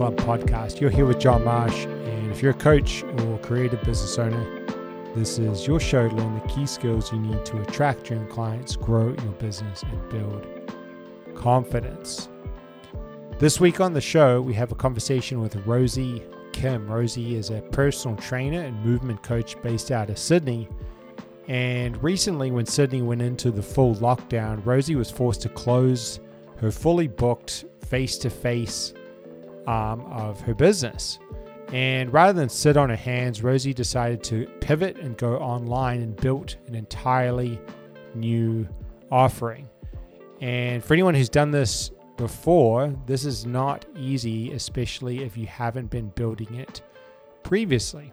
Club podcast. You're here with John Marsh, and if you're a coach or creative business owner, this is your show to learn the key skills you need to attract dream clients, grow your business, and build confidence. This week on the show, we have a conversation with Rosie Kim. Rosie is a personal trainer and movement coach based out of Sydney. And recently, when Sydney went into the full lockdown, Rosie was forced to close her fully booked face to face Um, of her business. And rather than sit on her hands, Rosie decided to pivot and go online and built an entirely new offering. And for anyone who's done this before, this is not easy, especially if you haven't been building it previously.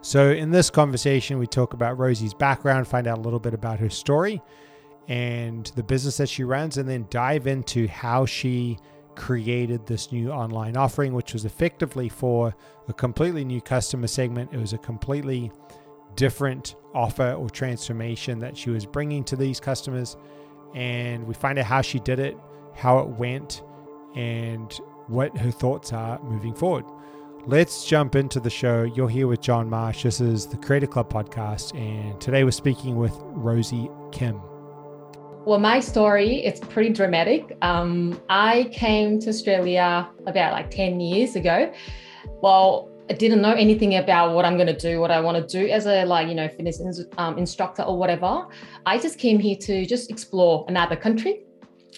So, in this conversation, we talk about Rosie's background, find out a little bit about her story and the business that she runs, and then dive into how she created this new online offering, which was effectively for a completely new customer segment. It was a completely different offer or transformation that she was bringing to these customers. And we find out how she did it, how it went, and what her thoughts are moving forward. Let's jump into the show. You're here with John Marsh. This is the Creator Club podcast, and today we're speaking with Rosie Kim. Well, my story it's pretty dramatic. Um, I came to Australia about like ten years ago. Well, I didn't know anything about what I'm going to do, what I want to do as a like you know fitness um, instructor or whatever. I just came here to just explore another country.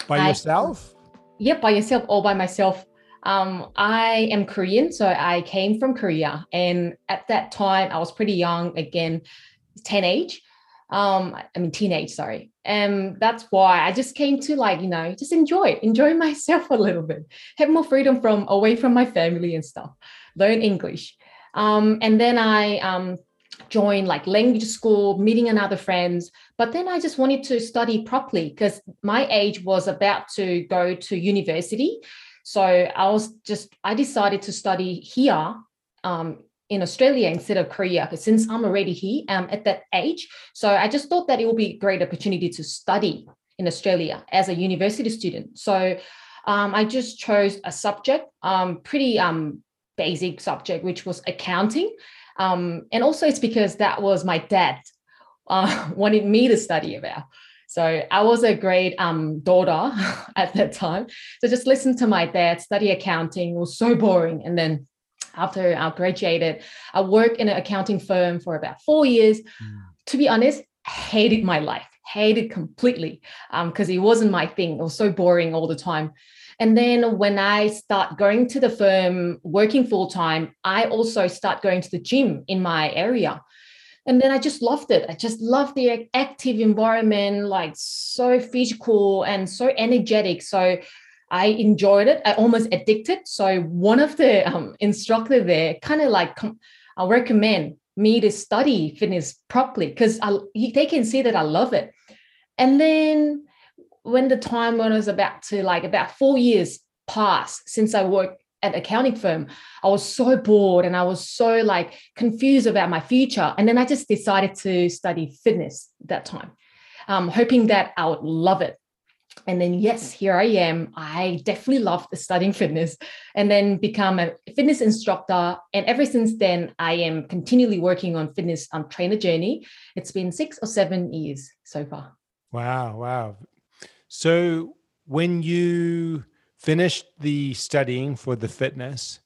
By I, yourself? Yep, by yourself, all by myself. Um, I am Korean, so I came from Korea, and at that time I was pretty young, again, teenage um i mean teenage sorry. And that's why i just came to like you know just enjoy enjoy myself a little bit. Have more freedom from away from my family and stuff. Learn english. Um and then i um joined like language school meeting another friends. But then i just wanted to study properly because my age was about to go to university. So i was just i decided to study here um, in Australia instead of Korea because since I'm already here um, at that age. So I just thought that it would be a great opportunity to study in Australia as a university student. So um, I just chose a subject, um, pretty um, basic subject, which was accounting. Um, and also it's because that was my dad uh, wanted me to study about. So I was a great um, daughter at that time. So just listen to my dad study accounting. Was so boring. And then after I graduated. I worked in an accounting firm for about four years. Mm. To be honest, hated my life, hated completely because um, it wasn't my thing. It was so boring all the time. And then when I start going to the firm, working full time, I also start going to the gym in my area. And then I just loved it. I just loved the active environment, like so physical and so energetic. So I enjoyed it. I almost addicted. So one of the um, instructor there kind of like com- I recommend me to study fitness properly because they can see that I love it. And then when the time when I was about to like about four years passed since I worked at accounting firm, I was so bored and I was so like confused about my future. And then I just decided to study fitness that time, um, hoping that I would love it and then yes here i am. I definitely love studying fitness and then become a fitness instructor. And ever since then i am continually working on fitness on trainer journey. It's been six or seven years so far. Wow wow. So when you finished the studying for the fitness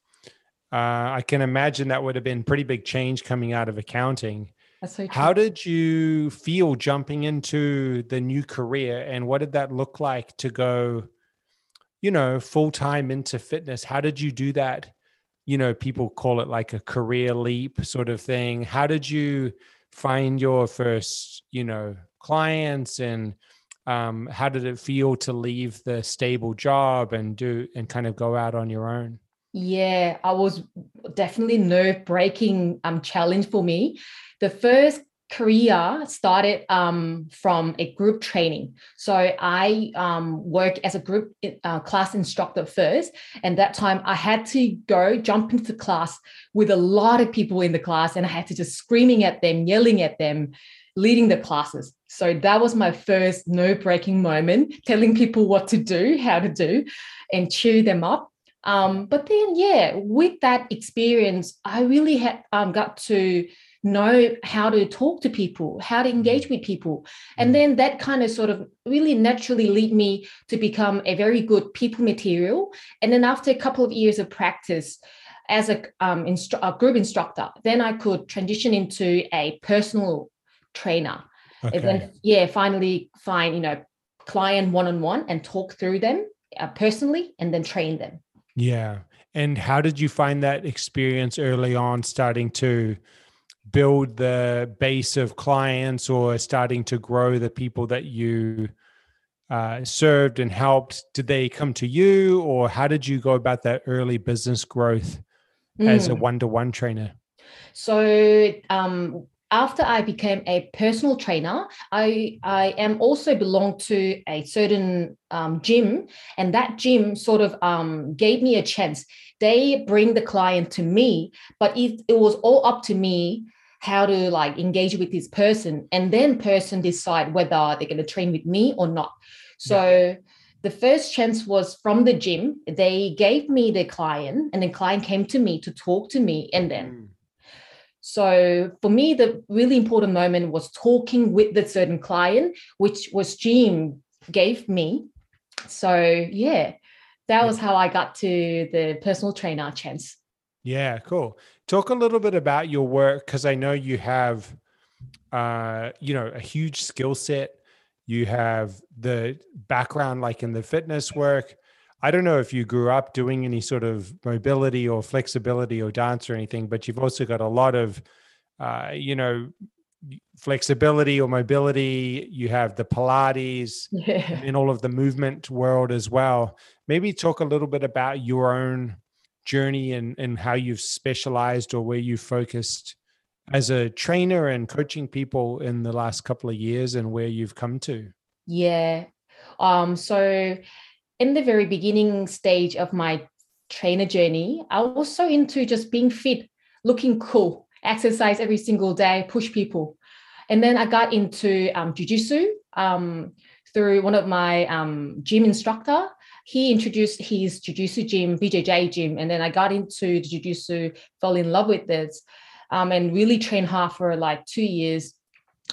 uh, i can imagine that would have been pretty big change coming out of accounting that's so true. How did you feel jumping into the new career and what did that look like to go, you know, full time into fitness? How did you do that? You know, people call it like a career leap sort of thing. How did you find your first, you know, clients and um, how did it feel to leave the stable job and do and kind of go out on your own? Yeah, I was definitely nerve breaking um challenge for me the first career started um, from a group training. So I um, work as a group uh, class instructor first. And that time I had to go jump into class with a lot of people in the class and I had to just screaming at them, yelling at them, leading the classes. So that was my first no breaking moment, telling people what to do, how to do, and cheer them up. Um, but then, yeah, with that experience, I really had um, got to know how to talk to people, how to mm. engage with people. And mm. then that kind of sort of really naturally lead me to become a very good people material. And then after a couple of years of practice, as a, um, instru- a group instructor, then I could transition into a personal trainer. Okay. And then, yeah, finally find, you know, client one-on-one and talk through them uh, personally and then train them. Yeah. And how did you find that experience early on starting to build the base of clients or starting to grow the people that you uh, served and helped? Did they come to you, or how did you go about that early business growth mm. as a one to one trainer? So, um, after I became a personal trainer, I, I am also belong to a certain um, gym, and that gym sort of um, gave me a chance. They bring the client to me, but it, it was all up to me how to like engage with this person and then person decide whether they're going to train with me or not so yeah. the first chance was from the gym they gave me the client and the client came to me to talk to me and then mm. so for me the really important moment was talking with the certain client which was gym gave me so yeah that was how i got to the personal trainer chance yeah, cool. Talk a little bit about your work because I know you have, uh, you know, a huge skill set. You have the background like in the fitness work. I don't know if you grew up doing any sort of mobility or flexibility or dance or anything, but you've also got a lot of, uh, you know, flexibility or mobility. You have the Pilates yeah. in all of the movement world as well. Maybe talk a little bit about your own journey and, and how you've specialized or where you focused as a trainer and coaching people in the last couple of years and where you've come to? Yeah. Um, so in the very beginning stage of my trainer journey, I was so into just being fit, looking cool, exercise every single day, push people. And then I got into um, jujitsu um, through one of my um, gym instructor he introduced his jiu-jitsu gym, BJJ gym, and then I got into the jiu-jitsu, fell in love with this, um, and really trained hard for like two years.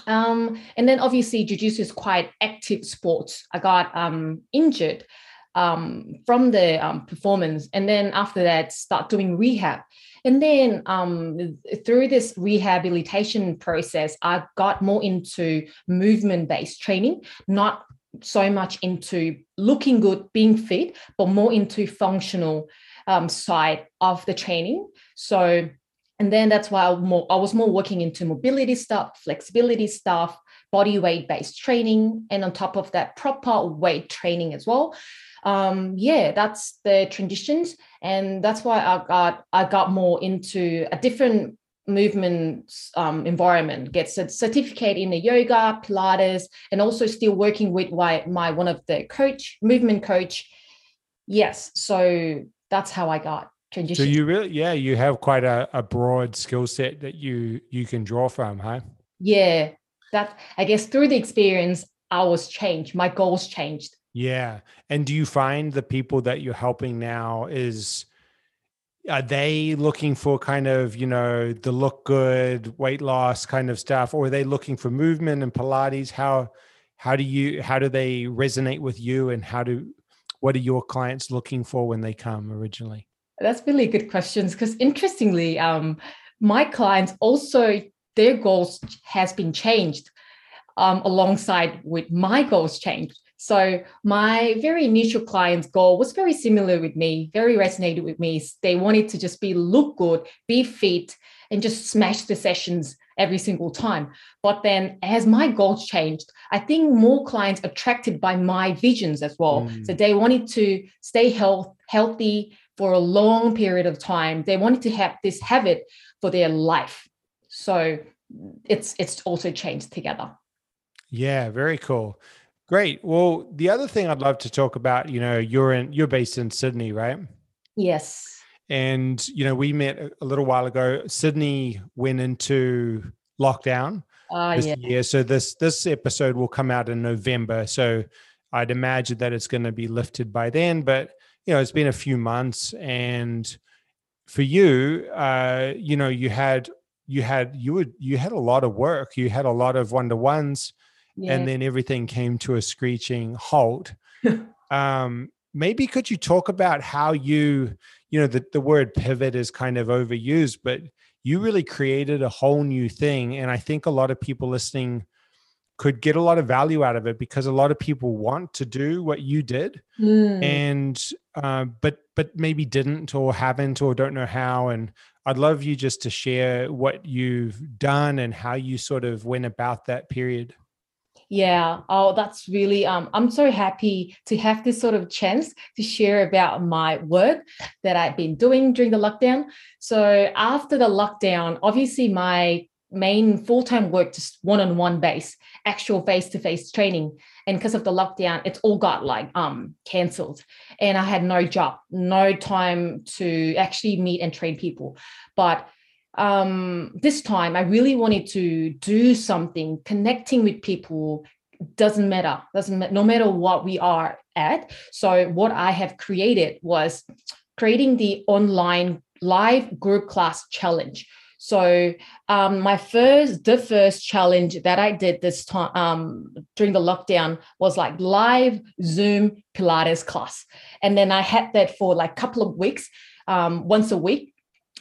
Um, and then obviously jiu-jitsu is quite active sports. I got um, injured um, from the um, performance, and then after that, start doing rehab. And then um, through this rehabilitation process, I got more into movement based training, not so much into looking good, being fit, but more into functional um, side of the training. So, and then that's why I, more, I was more working into mobility stuff, flexibility stuff, body weight based training, and on top of that, proper weight training as well. Um, yeah, that's the transitions, and that's why I got I got more into a different movement um, environment, gets a certificate in the yoga, Pilates, and also still working with my, my one of the coach, movement coach. Yes, so that's how I got transition. So you really, yeah, you have quite a, a broad skill set that you you can draw from, huh? Yeah, that I guess through the experience, I was changed. My goals changed. Yeah, and do you find the people that you're helping now is are they looking for kind of you know the look good weight loss kind of stuff or are they looking for movement and pilates? How how do you how do they resonate with you and how do what are your clients looking for when they come originally? That's really good questions because interestingly um my clients also their goals has been changed um, alongside with my goals changed so my very initial client's goal was very similar with me, very resonated with me. They wanted to just be look good, be fit, and just smash the sessions every single time. But then as my goals changed, I think more clients attracted by my visions as well. Mm. So they wanted to stay health, healthy for a long period of time. They wanted to have this habit for their life. So it's it's also changed together. Yeah, very cool. Great. Well, the other thing I'd love to talk about, you know, you're in you're based in Sydney, right? Yes. And you know, we met a little while ago. Sydney went into lockdown uh, this yeah. year. So this this episode will come out in November. So I'd imagine that it's going to be lifted by then. But you know, it's been a few months, and for you, uh, you know, you had you had you would you had a lot of work. You had a lot of one to ones yeah. and then everything came to a screeching halt. um, maybe could you talk about how you, you know, the, the word pivot is kind of overused, but you really created a whole new thing. And I think a lot of people listening could get a lot of value out of it because a lot of people want to do what you did mm. and uh, but but maybe didn't or haven't or don't know how and i'd love you just to share what you've done and how you sort of went about that period yeah. Oh, that's really um I'm so happy to have this sort of chance to share about my work that I've been doing during the lockdown. So after the lockdown, obviously my main full-time work just one-on-one base, actual face-to-face training. And because of the lockdown, it's all got like um cancelled. And I had no job, no time to actually meet and train people. But um, this time I really wanted to do something. Connecting with people doesn't matter doesn't matter no matter what we are at. So what i have created was creating the online live group class challenge. So um, my first the first challenge that i did this time um, during the lockdown was like live zoom pilates class. And then i had that for like a couple of weeks. Um, once a week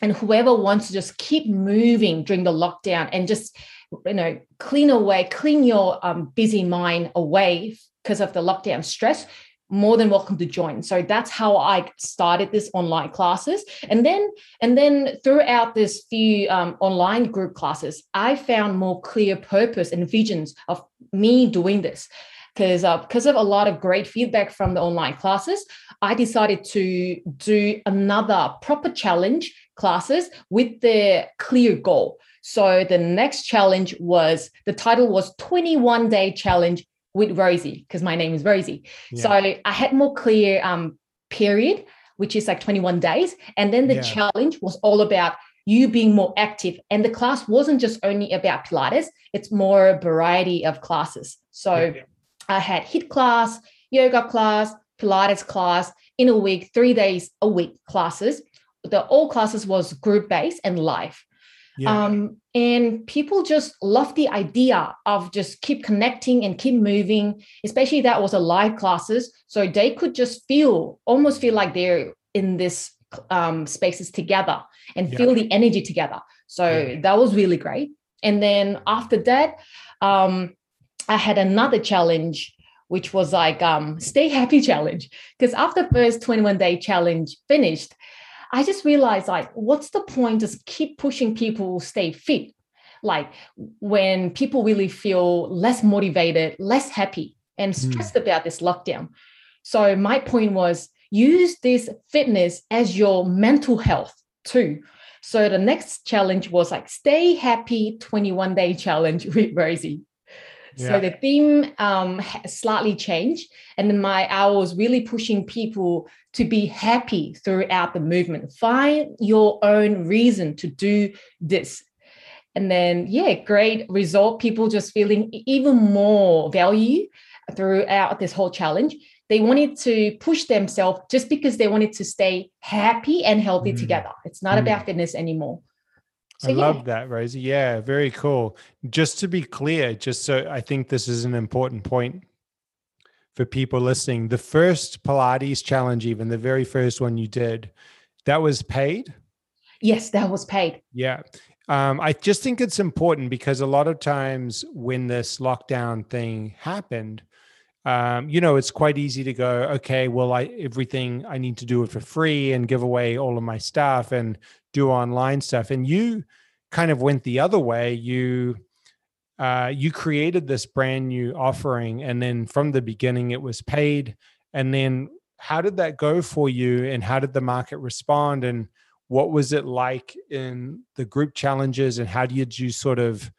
and whoever wants to just keep moving during the lockdown and just you know clean away clean your um, busy mind away because of the lockdown stress more than welcome to join. So that's how i started this online classes. And then and then throughout this few um, online group classes i found more clear purpose and visions of me doing this. Because uh, because of a lot of great feedback from the online classes i decided to do another proper challenge classes with the clear goal. So the next challenge was the title was 21 day challenge with Rosie because my name is Rosie. Yeah. So I had more clear um, period, which is like 21 days, and then the yeah. challenge was all about you being more active. And the class wasn't just only about Pilates; it's more a variety of classes. So yeah. I had HIIT class, yoga class, Pilates class in a week, three days a week classes the all classes was group based and live. Yeah. Um, and people just love the idea of just keep connecting and keep moving, especially that was a live classes. So they could just feel, almost feel like they're in this um, spaces together and yeah. feel the energy together. So yeah. that was really great. And then after that, um, I had another challenge, which was like um, stay happy challenge. Because after first 21 day challenge finished, I just realized like, what's the point? Just keep pushing people stay fit. Like when people really feel less motivated, less happy, and hmm. stressed mm. about this lockdown. So my point was use this fitness as your mental health too. So the next challenge was like stay happy 21 day challenge with Rosie. Yeah. So the theme um, slightly changed, and then my I was really pushing people to be happy throughout the movement. Find your own reason to do this. And then, yeah, great result. People just feeling even more value throughout this whole challenge. They wanted to push themselves just because they wanted to stay happy and healthy mm. together. It's not mm. about fitness anymore. So, I yeah. love that, Rosie. Yeah, very cool. Just to be clear, just so I think this is an important point for people listening. The first Pilates challenge, even the very first one you did, that was paid? Yes, that was paid. Yeah. Um, I just think it's important because a lot of times when this lockdown thing happened, um, you know, it's quite easy to go, okay, well, I everything I need to do it for free and give away all of my stuff and do online stuff. And you kind of went the other way. You uh, you created this brand new offering, and then from the beginning it was paid. And then how did that go for you, and how did the market respond? And what was it like in the group challenges and how did you sort of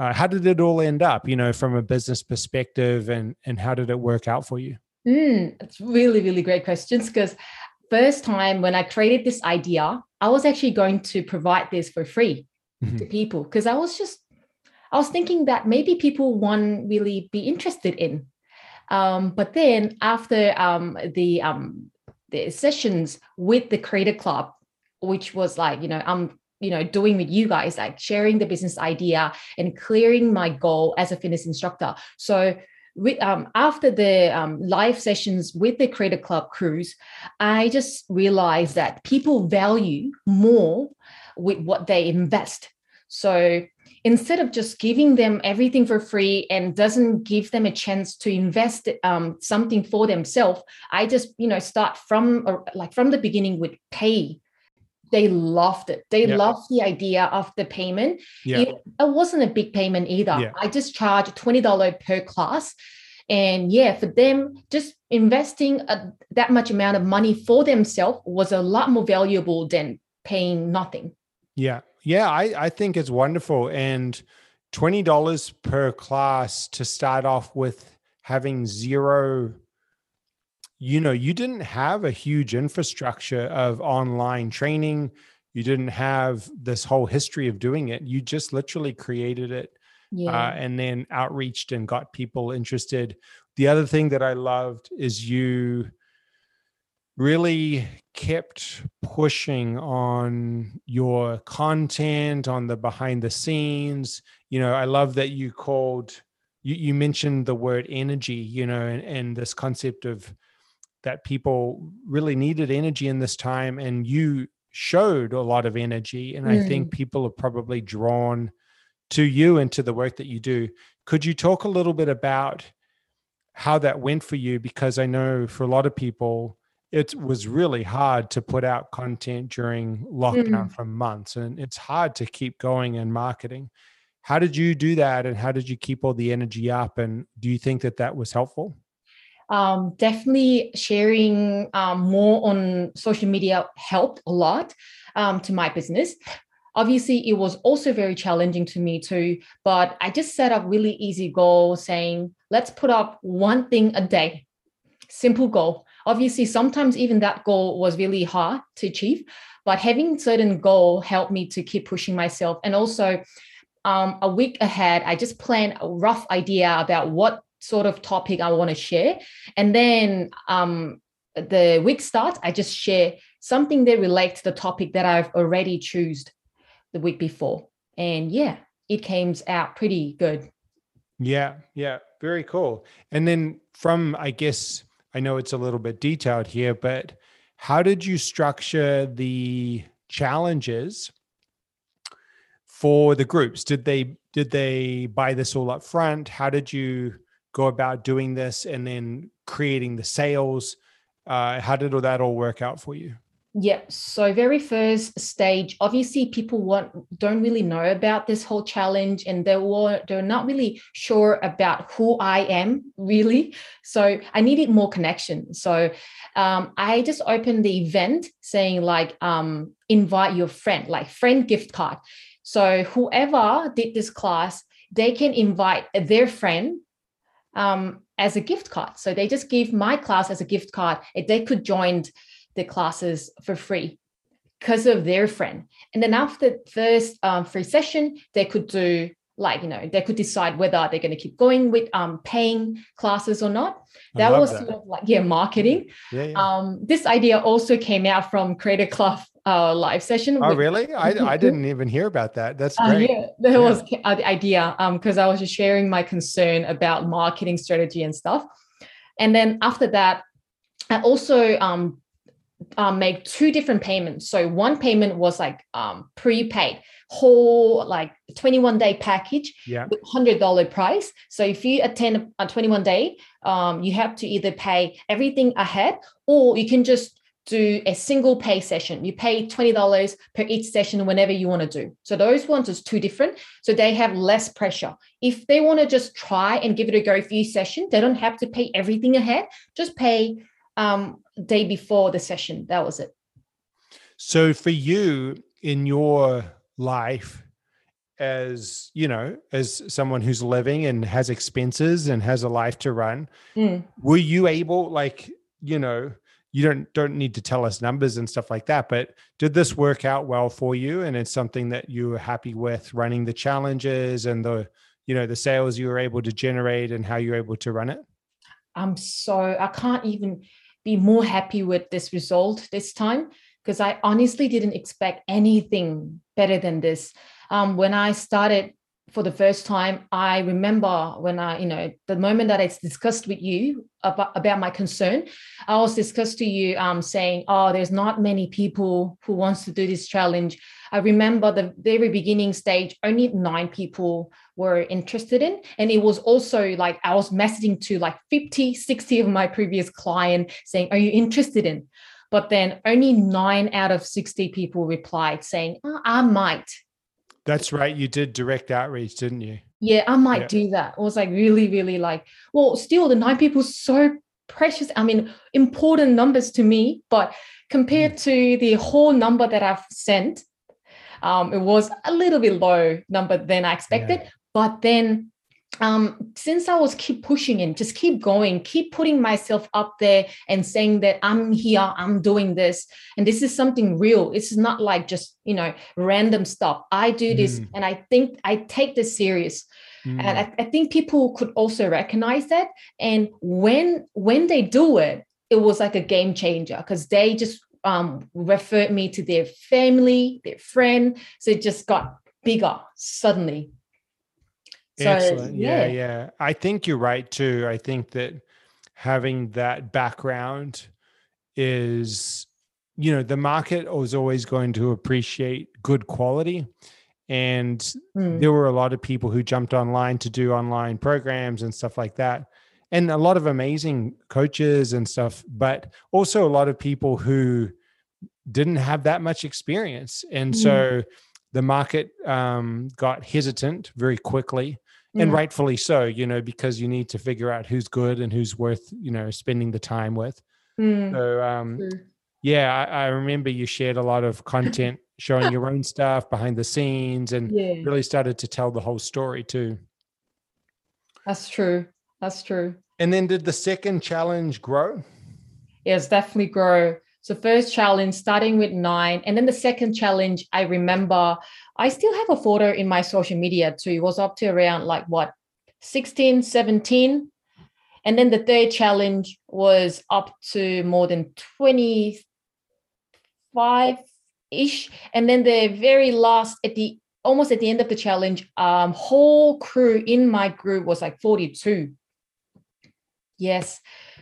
uh, how did it all end up you know from a business perspective and and how did it work out for you mm, it's really really great questions because first time when i created this idea i was actually going to provide this for free mm-hmm. to people because i was just i was thinking that maybe people won't really be interested in um, but then after um, the um, the sessions with the creator club which was like you know i'm you know doing with you guys like sharing the business idea and clearing my goal as a fitness instructor. So with, um, after the um, live sessions with the creator club crews i just realized that people value more with what they invest. So instead of just giving them everything for free and doesn't give them a chance to invest um, something for themselves i just you know start from like from the beginning with pay they loved it. They loved the idea of the payment. Yeah. It, it, wasn't a big payment either. Yeah. I just charged $20 per class. And yeah, for them, just investing a, that much amount of money for themselves was a lot more valuable than paying nothing. Yeah. Yeah. I, I think it's wonderful. And $20 per class to start off with having zero you know you didn't have a huge infrastructure of online training. You didn't have this whole history of doing it. You just literally created it yeah. uh, and then outreached and got people interested. The other thing that i loved is you really kept pushing on your content on the behind the scenes. You know i love that you called you, you mentioned the word energy you know and, and this concept of that people really needed energy in this time and you showed a lot of energy and mm. i think mm. people are probably drawn to you and to the work that you do could you talk a little bit about how that went for you because i know for a lot of people it was really hard to put out content during lockdown mm. for months and it's hard to keep going and marketing how did you do that and how did you keep all the energy up and do you think that that was helpful um, definitely sharing um, more on social media helped a lot um, to my business. Obviously, it was also very challenging to me too, but I just set up really easy goal saying, let's put up one thing a day, simple goal. Obviously, sometimes even that goal was really hard to achieve, but having certain goal helped me to keep pushing myself. And also, um, a week ahead, I just planned a rough idea about what sort of topic I want to share. And then um, the week starts, I just share something that relates to the topic that I've already choose the week before. And yeah, it came out pretty good. Yeah, yeah, very cool. And then from, I guess, I know it's a little bit detailed here, but how did you structure the challenges for the groups? Did they did they buy this all up front? How did you go about doing this and then creating the sales? Uh, how did all that all work out for you? Yeah. So very first stage, obviously people want don't really know about this whole challenge and they were they're not really sure about who I am really. So I needed more connection. So um, I just opened the event saying like um, invite your friend, like friend gift card. So whoever did this class, they can invite their friend um, as a gift card. So they just give my class as a gift card. They could join the classes for free because of their friend. And then after the first um, free session, they could do like you know they could decide whether they're going to keep going with um, paying classes or not. That was that. sort of like yeah marketing. Yeah, yeah. Um, this idea also came out from Creator Club uh, live session. Oh, really? I, I didn't even hear about that. That's uh, great. Uh, yeah, that yeah. was the idea because um, I was just sharing my concern about marketing strategy and stuff. And then after that, I also um, um, make two different payments. So one payment was like um, prepaid, whole like 21 day package yeah. with $100 price. So if you attend a 21 day, um, you have to either pay everything ahead or you can just do a single pay session. You pay $20 per each session whenever you want to do. So those ones is two different. So they have less pressure. If they want to just try and give it a go for each session, they don't have to pay everything ahead. Just pay um day before the session. That was it. So for you in your life, as you know, as someone who's living and has expenses and has a life to run, Mm. were you able, like, you know, you don't don't need to tell us numbers and stuff like that, but did this work out well for you? And it's something that you were happy with running the challenges and the you know the sales you were able to generate and how you were able to run it? I'm so I can't even be more happy with this result this time because I honestly didn't expect anything better than this. Um, when I started for the first time, I remember when I, you know, the moment that I discussed with you about, about my concern, I was discussed to you um, saying, oh, there's not many people who wants to do this challenge. I remember the very beginning stage, only nine people were interested in. And it was also like I was messaging to like 50, 60 of my previous client saying, are you interested in? But then only nine out of 60 people replied saying, oh, I might. That's right. You did direct outreach, didn't you? Yeah, I might Yeah. do that. It was like really, really like, well, still the nine people so precious. I mean, important numbers to me, but compared to the whole number that I've sent, um, it was a little bit low number than I expected. But then um, since I was keep pushing and just keep going, keep putting myself up there and saying that I'm here, I'm doing this, and this is something real. It's not like just you know random stuff. I do this, Mm. and I think I take this serious, Mm. and I, I think people could also recognize that. And when when they do it, it was like a game changer because they just um, referred me to their family, their friend, so it just got bigger suddenly. So, Excellent. Yeah, yeah. I think you're right too. I think that having that background is, you know, the market was always going to appreciate good quality. And Mm, there were a lot of people who jumped online to do online programs and stuff like that. And a lot of amazing coaches and stuff, but also a lot of people who didn't have that much experience. And Mm. so the market um, got hesitant very quickly and rightfully so you know because you need to figure out who's good and who's worth you know spending the time with mm, so um true. yeah I, I remember you shared a lot of content showing your own stuff behind the scenes and Yeah, really started to tell the whole story too that's true. That's true. and then did the second challenge grow Yes, definitely grow. So first challenge starting with nine, and then the second challenge. I remember I still have a photo in my social media too. It was up to around like what 16, 17. And then the third challenge was up to more than 25 ish. And then the very last at the almost at the end of the challenge, um, whole crew in my group was like 42. Yes.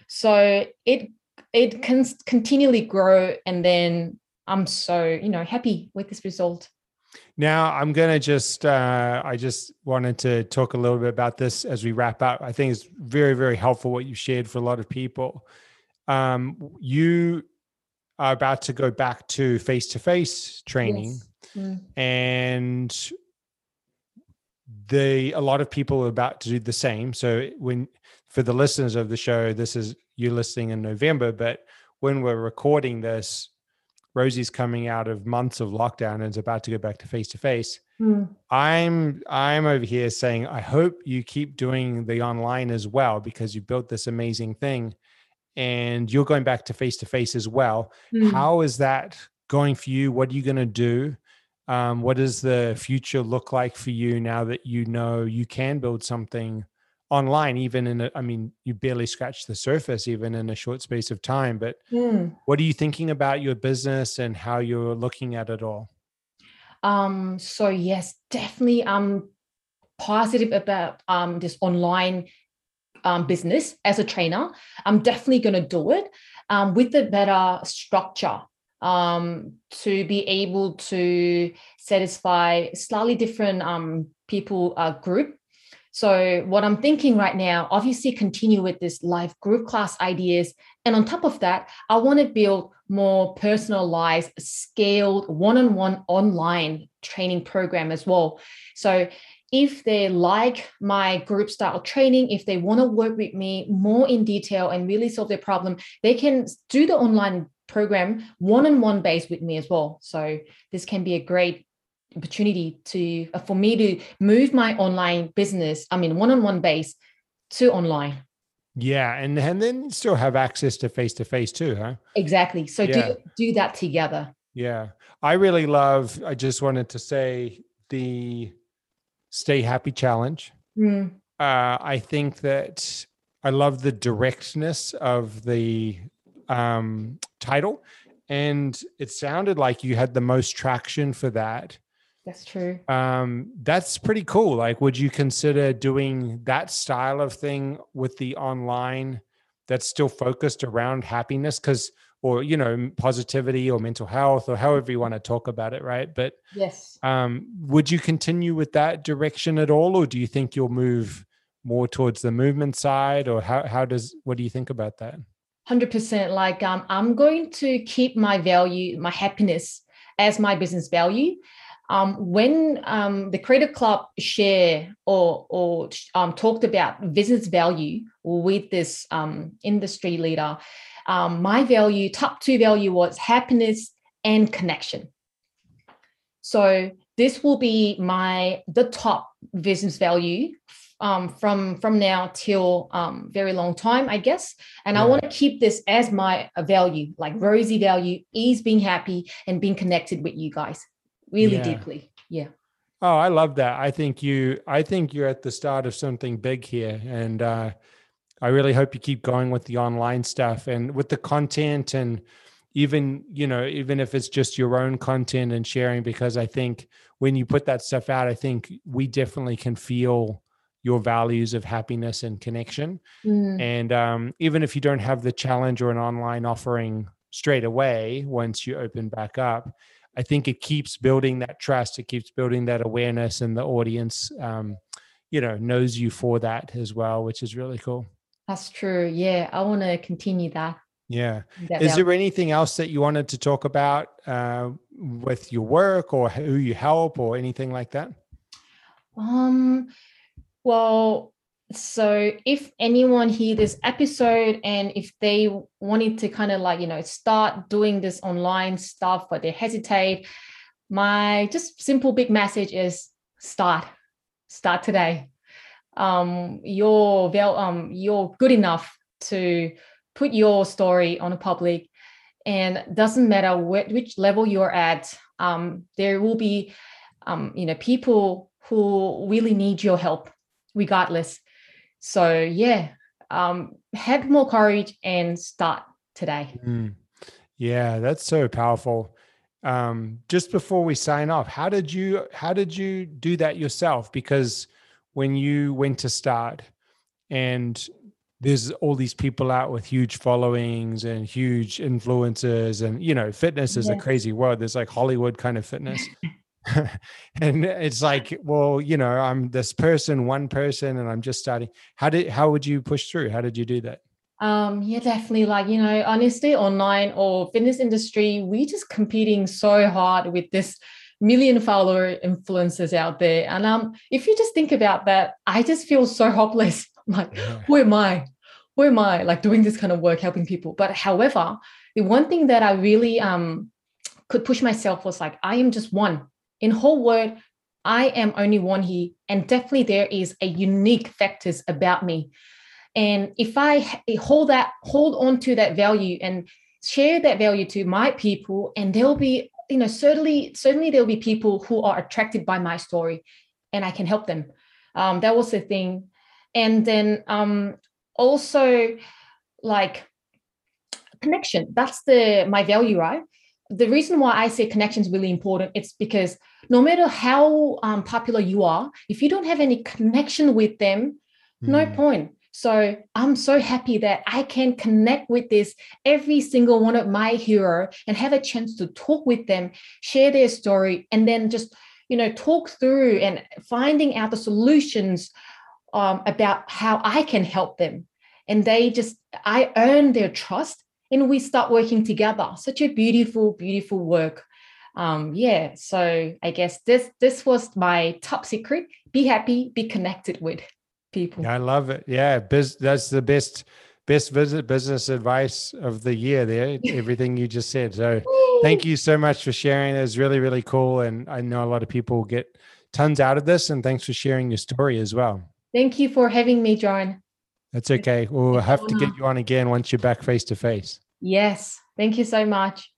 So it it can continually grow and then I'm so, you know, happy with this result. Now I'm gonna just uh, I just wanted to talk a little bit about this as we wrap up. I think it's very very helpful what you shared for a lot of people. Um, you are about to go back to face to face training, Yes. Mm. and the a lot of people are about to do the same. So when for the listeners of the show, this is you listening in November, but when we're recording this, Rosie's coming out of months of lockdown and is about to go back to face to face. I'm I'm over here saying I hope you keep doing the online as well because you built this amazing thing and you're going back to face to face as well. Mm. How is that going for you? What are you going to do? Um, what does the future look like for you now that you know you can build something online, even in a, I mean, you barely scratched the surface, even in a short space of time. But Mm. what are you thinking about your business and how you're looking at it all? Um, so yes, definitely I'm positive about um this online um, business as a trainer. I'm definitely going to do it um, with a better structure um, to be able to satisfy slightly different um, people uh, group. So what I'm thinking right now, obviously continue with this live group class ideas. And on top of that, I want to build more personalized, scaled one-on-one online training program as well. So if they like my group style training, if they want to work with me more in detail and really solve their problem, they can do the online program one-on-one based with me as well. So this can be a great opportunity to uh, for me to move my online business. I mean, one-on-one base to online. Yeah, and and then still have access to face to face too, huh? Exactly. So yeah. do do that together. Yeah, I really love. I just wanted to say the Stay Happy Challenge. Mm. Uh, I think that I love the directness of the um, title, and it sounded like you had the most traction for that. That's true. Um, that's pretty cool. Like, would you consider doing that style of thing with the online that's still focused around happiness? Because or you know positivity or mental health or however you want to talk about it right but yes um, would you continue with that direction at all or do you think you'll move more towards the movement side or how, how does what do you think about that 100% like um, i'm going to keep my value my happiness as my business value um, when um, the Creator Club share or or um, talked about business value with this um, industry leader, um, my value, top two value was happiness and connection. So this will be my the top business value um, from from now till um, very long time, I guess. And yeah. I want to keep this as my value, like Rosie value is being happy and being connected with you guys really yeah. deeply. Yeah. Oh, I love that. I think you I think you're at the start of something big here. And uh I really hope you keep going with the online stuff and with the content and even, you know, even if it's just your own content and sharing, because I think when you put that stuff out, I think we definitely can feel your values of happiness and connection. Mm. And um, even if you don't have the challenge or an online offering straight away, once you open back up, I think it keeps building that trust. It keeps building that awareness, and the audience, um, you know, knows you for that as well, which is really cool. That's true. Yeah, I want to continue that. Yeah. That Is there anything else that you wanted to talk about uh, with your work or who you help or anything like that? Um. Well, so if anyone hear this episode and if they wanted to kind of like you know start doing this online stuff but they hesitate my just simple big message is start start today um, you're well, um, you're good enough to put your story on a public, and doesn't matter what, which level you're at. Um, there will be, um, you know, people who really need your help, regardless. So yeah, um, have more courage and start today. Mm. Yeah, that's so powerful. Um, just before we sign off, how did you how did you do that yourself? Because when you went to start and there's all these people out with huge followings and huge influencers and you know fitness is yeah. a crazy world there's like hollywood kind of fitness and it's like well you know i'm this person one person and i'm just starting how did how would you push through how did you do that um yeah definitely like you know honestly online or fitness industry we just competing so hard with this million follower influencers out there. And um, if you just think about that, I just feel so hopeless. like, yeah. who am I? Who am I? Like doing this kind of work, helping people. But however, the one thing that I really um could push myself was like, I am just one. In whole world, I am only one here. And definitely there is a unique factors about me. And if I hold that, hold on to that value and share that value to my people, and there'll be you know certainly certainly there'll be people who are attracted by my story and i can help them um, that was the thing and then um, also like connection that's the my value right the reason why i say connection is really important it's because no matter how um, popular you are if you don't have any connection with them mm. no hmm. point so I'm so happy that I can connect with this every single one of my hero and have a chance to talk with them, share their story, and then just you know talk through and finding out the solutions um, about how I can help them. And they just I earn their trust, and we start working together. Such a beautiful, beautiful work. Um, yeah, so I guess this this was my top secret. Be happy, be connected with people. I love it. Yeah, biz, that's the best best visit business advice of the year there, everything you just said. So thank you so much for sharing. It was really, really cool. And I know a lot of people get tons out of this. And thanks for sharing your story as well. Thank you for having me, John. That's okay. We'll have to get you on again once you're back face to face. Yes. Thank you so much.